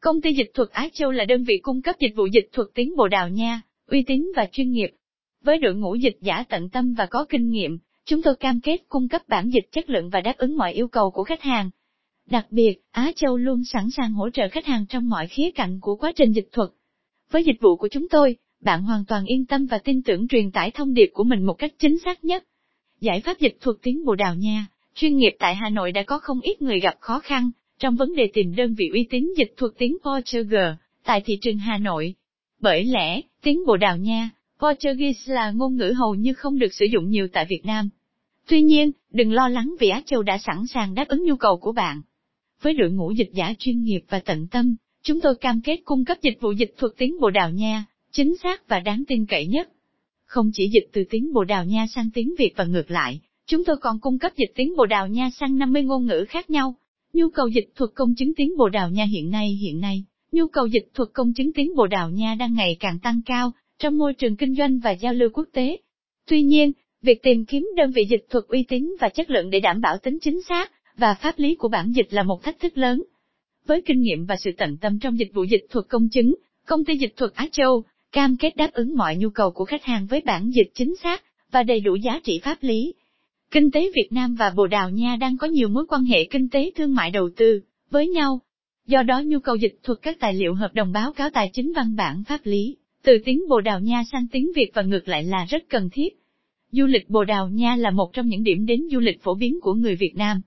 Công ty dịch thuật Á Châu là đơn vị cung cấp dịch vụ dịch thuật tiếng Bồ Đào Nha, uy tín và chuyên nghiệp. Với đội ngũ dịch giả tận tâm và có kinh nghiệm, chúng tôi cam kết cung cấp bản dịch chất lượng và đáp ứng mọi yêu cầu của khách hàng. Đặc biệt, Á Châu luôn sẵn sàng hỗ trợ khách hàng trong mọi khía cạnh của quá trình dịch thuật. Với dịch vụ của chúng tôi, bạn hoàn toàn yên tâm và tin tưởng truyền tải thông điệp của mình một cách chính xác nhất. Giải pháp dịch thuật tiếng Bồ Đào Nha, chuyên nghiệp tại Hà Nội đã có không ít người gặp khó khăn trong vấn đề tìm đơn vị uy tín dịch thuật tiếng Portugal tại thị trường Hà Nội. Bởi lẽ, tiếng Bồ Đào Nha, Portuguese là ngôn ngữ hầu như không được sử dụng nhiều tại Việt Nam. Tuy nhiên, đừng lo lắng vì Á Châu đã sẵn sàng đáp ứng nhu cầu của bạn. Với đội ngũ dịch giả chuyên nghiệp và tận tâm, chúng tôi cam kết cung cấp dịch vụ dịch thuật tiếng Bồ Đào Nha, chính xác và đáng tin cậy nhất. Không chỉ dịch từ tiếng Bồ Đào Nha sang tiếng Việt và ngược lại, chúng tôi còn cung cấp dịch tiếng Bồ Đào Nha sang 50 ngôn ngữ khác nhau. Nhu cầu dịch thuật công chứng tiếng Bồ Đào Nha hiện nay hiện nay, nhu cầu dịch thuật công chứng tiếng Bồ Đào Nha đang ngày càng tăng cao trong môi trường kinh doanh và giao lưu quốc tế. Tuy nhiên, việc tìm kiếm đơn vị dịch thuật uy tín và chất lượng để đảm bảo tính chính xác và pháp lý của bản dịch là một thách thức lớn. Với kinh nghiệm và sự tận tâm trong dịch vụ dịch thuật công chứng, công ty dịch thuật Á Châu cam kết đáp ứng mọi nhu cầu của khách hàng với bản dịch chính xác và đầy đủ giá trị pháp lý. Kinh tế Việt Nam và Bồ Đào Nha đang có nhiều mối quan hệ kinh tế thương mại đầu tư với nhau. Do đó nhu cầu dịch thuật các tài liệu hợp đồng báo cáo tài chính văn bản pháp lý, từ tiếng Bồ Đào Nha sang tiếng Việt và ngược lại là rất cần thiết. Du lịch Bồ Đào Nha là một trong những điểm đến du lịch phổ biến của người Việt Nam.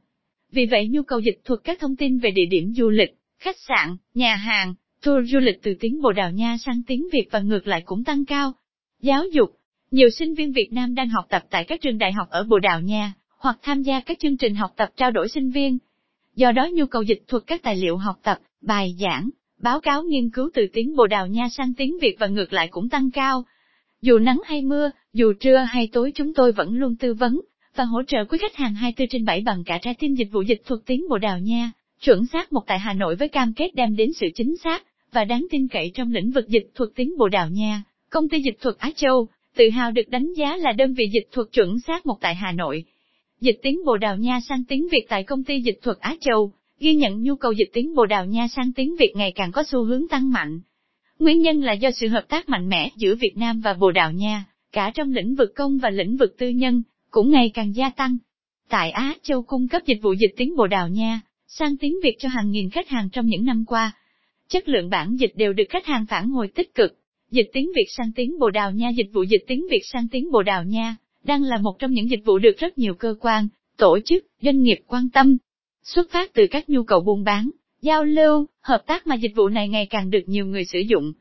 Vì vậy nhu cầu dịch thuật các thông tin về địa điểm du lịch, khách sạn, nhà hàng, tour du lịch từ tiếng Bồ Đào Nha sang tiếng Việt và ngược lại cũng tăng cao. Giáo dục, nhiều sinh viên Việt Nam đang học tập tại các trường đại học ở Bồ Đào Nha, hoặc tham gia các chương trình học tập trao đổi sinh viên. Do đó nhu cầu dịch thuật các tài liệu học tập, bài giảng, báo cáo nghiên cứu từ tiếng Bồ Đào Nha sang tiếng Việt và ngược lại cũng tăng cao. Dù nắng hay mưa, dù trưa hay tối chúng tôi vẫn luôn tư vấn và hỗ trợ quý khách hàng 24 trên 7 bằng cả trái tim dịch vụ dịch thuật tiếng Bồ Đào Nha, chuẩn xác một tại Hà Nội với cam kết đem đến sự chính xác và đáng tin cậy trong lĩnh vực dịch thuật tiếng Bồ Đào Nha. Công ty dịch thuật Á Châu tự hào được đánh giá là đơn vị dịch thuật chuẩn xác một tại Hà Nội. Dịch tiếng Bồ Đào Nha sang tiếng Việt tại công ty dịch thuật Á Châu, ghi nhận nhu cầu dịch tiếng Bồ Đào Nha sang tiếng Việt ngày càng có xu hướng tăng mạnh. Nguyên nhân là do sự hợp tác mạnh mẽ giữa Việt Nam và Bồ Đào Nha, cả trong lĩnh vực công và lĩnh vực tư nhân, cũng ngày càng gia tăng. Tại Á Châu cung cấp dịch vụ dịch tiếng Bồ Đào Nha, sang tiếng Việt cho hàng nghìn khách hàng trong những năm qua. Chất lượng bản dịch đều được khách hàng phản hồi tích cực. Dịch tiếng Việt sang tiếng Bồ Đào Nha Dịch vụ dịch tiếng Việt sang tiếng Bồ Đào Nha, đang là một trong những dịch vụ được rất nhiều cơ quan, tổ chức, doanh nghiệp quan tâm. Xuất phát từ các nhu cầu buôn bán, giao lưu, hợp tác mà dịch vụ này ngày càng được nhiều người sử dụng.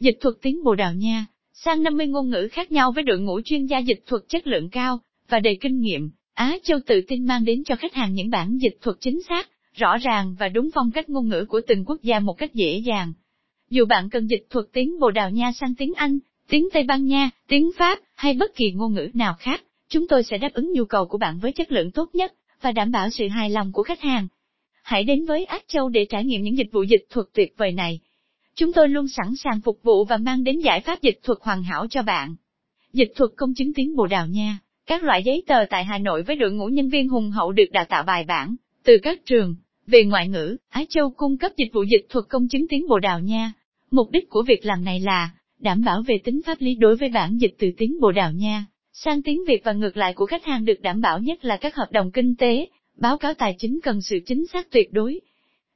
Dịch thuật tiếng Bồ Đào Nha, sang 50 ngôn ngữ khác nhau với đội ngũ chuyên gia dịch thuật chất lượng cao và đầy kinh nghiệm, Á Châu tự tin mang đến cho khách hàng những bản dịch thuật chính xác, rõ ràng và đúng phong cách ngôn ngữ của từng quốc gia một cách dễ dàng. Dù bạn cần dịch thuật tiếng Bồ Đào Nha sang tiếng Anh, tiếng Tây Ban Nha, tiếng Pháp hay bất kỳ ngôn ngữ nào khác, chúng tôi sẽ đáp ứng nhu cầu của bạn với chất lượng tốt nhất và đảm bảo sự hài lòng của khách hàng. Hãy đến với Ác Châu để trải nghiệm những dịch vụ dịch thuật tuyệt vời này. Chúng tôi luôn sẵn sàng phục vụ và mang đến giải pháp dịch thuật hoàn hảo cho bạn. Dịch thuật công chứng tiếng Bồ Đào Nha, các loại giấy tờ tại Hà Nội với đội ngũ nhân viên hùng hậu được đào tạo bài bản, từ các trường, về ngoại ngữ, Á Châu cung cấp dịch vụ dịch thuật công chứng tiếng Bồ Đào Nha. Mục đích của việc làm này là đảm bảo về tính pháp lý đối với bản dịch từ tiếng Bồ Đào Nha sang tiếng Việt và ngược lại của khách hàng được đảm bảo nhất là các hợp đồng kinh tế, báo cáo tài chính cần sự chính xác tuyệt đối.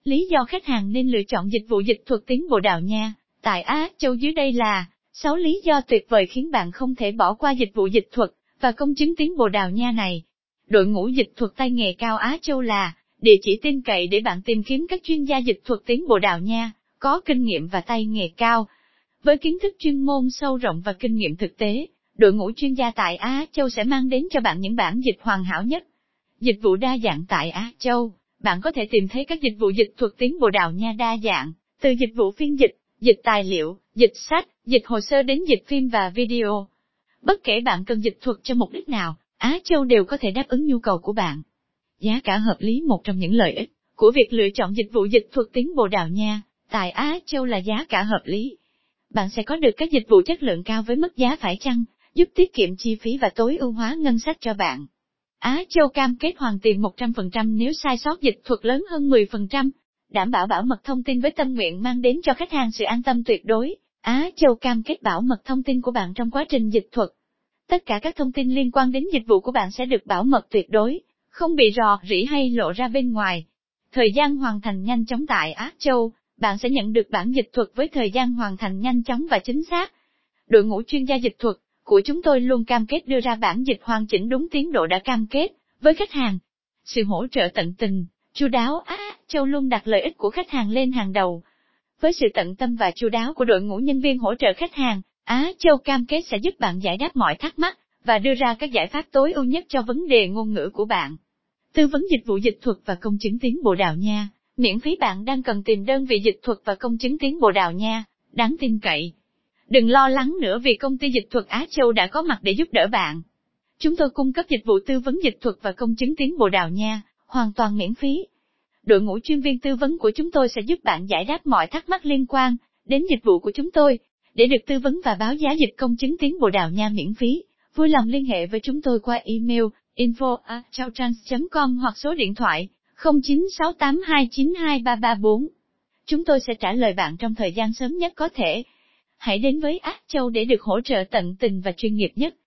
Lý do khách hàng nên lựa chọn dịch vụ dịch thuật tiếng Bồ Đào Nha, tại Á Châu dưới đây là 6 lý do tuyệt vời khiến bạn không thể bỏ qua dịch vụ dịch thuật và công chứng tiếng Bồ Đào Nha này. Đội ngũ dịch thuật tay nghề cao Á Châu là địa chỉ tin cậy để bạn tìm kiếm các chuyên gia dịch thuật tiếng Bồ Đào Nha, có kinh nghiệm và tay nghề cao. Với kiến thức chuyên môn sâu rộng và kinh nghiệm thực tế, đội ngũ chuyên gia tại Á Châu sẽ mang đến cho bạn những bản dịch hoàn hảo nhất. Dịch vụ đa dạng tại Á Châu, bạn có thể tìm thấy các dịch vụ dịch thuật tiếng Bồ Đào Nha đa dạng, từ dịch vụ phiên dịch, dịch tài liệu, dịch sách, dịch hồ sơ đến dịch phim và video. Bất kể bạn cần dịch thuật cho mục đích nào, Á Châu đều có thể đáp ứng nhu cầu của bạn. Giá cả hợp lý một trong những lợi ích của việc lựa chọn dịch vụ dịch thuật tiếng Bồ Đào Nha, tại Á Châu là giá cả hợp lý. Bạn sẽ có được các dịch vụ chất lượng cao với mức giá phải chăng, giúp tiết kiệm chi phí và tối ưu hóa ngân sách cho bạn. Á Châu cam kết hoàn tiền 100% nếu sai sót dịch thuật lớn hơn 10%. đảm bảo bảo mật thông tin với tâm nguyện mang đến cho khách hàng sự an tâm tuyệt đối. Á Châu cam kết bảo mật thông tin của bạn trong quá trình dịch thuật. Tất cả các thông tin liên quan đến dịch vụ của bạn sẽ được bảo mật tuyệt đối, không bị rò rỉ hay lộ ra bên ngoài. Thời gian hoàn thành nhanh chóng tại Á Châu, bạn sẽ nhận được bản dịch thuật với thời gian hoàn thành nhanh chóng và chính xác. Đội ngũ chuyên gia dịch thuật của chúng tôi luôn cam kết đưa ra bản dịch hoàn chỉnh đúng tiến độ đã cam kết với khách hàng. Sự hỗ trợ tận tình, chu đáo Á Châu luôn đặt lợi ích của khách hàng lên hàng đầu. Với sự tận tâm và chu đáo của đội ngũ nhân viên hỗ trợ khách hàng, Á Châu cam kết sẽ giúp bạn giải đáp mọi thắc mắc và đưa ra các giải pháp tối ưu nhất cho vấn đề ngôn ngữ của bạn. Tư vấn dịch vụ dịch thuật và công chứng tiếng bộ Đào Nha, miễn phí bạn đang cần tìm đơn vị dịch thuật và công chứng tiếng Bồ Đào Nha, đáng tin cậy. Đừng lo lắng nữa vì công ty dịch thuật Á Châu đã có mặt để giúp đỡ bạn. Chúng tôi cung cấp dịch vụ tư vấn dịch thuật và công chứng tiếng Bồ Đào Nha, hoàn toàn miễn phí. Đội ngũ chuyên viên tư vấn của chúng tôi sẽ giúp bạn giải đáp mọi thắc mắc liên quan đến dịch vụ của chúng tôi, để được tư vấn và báo giá dịch công chứng tiếng Bồ Đào Nha miễn phí. Vui lòng liên hệ với chúng tôi qua email info com hoặc số điện thoại 0968292334. Chúng tôi sẽ trả lời bạn trong thời gian sớm nhất có thể. Hãy đến với Ác Châu để được hỗ trợ tận tình và chuyên nghiệp nhất.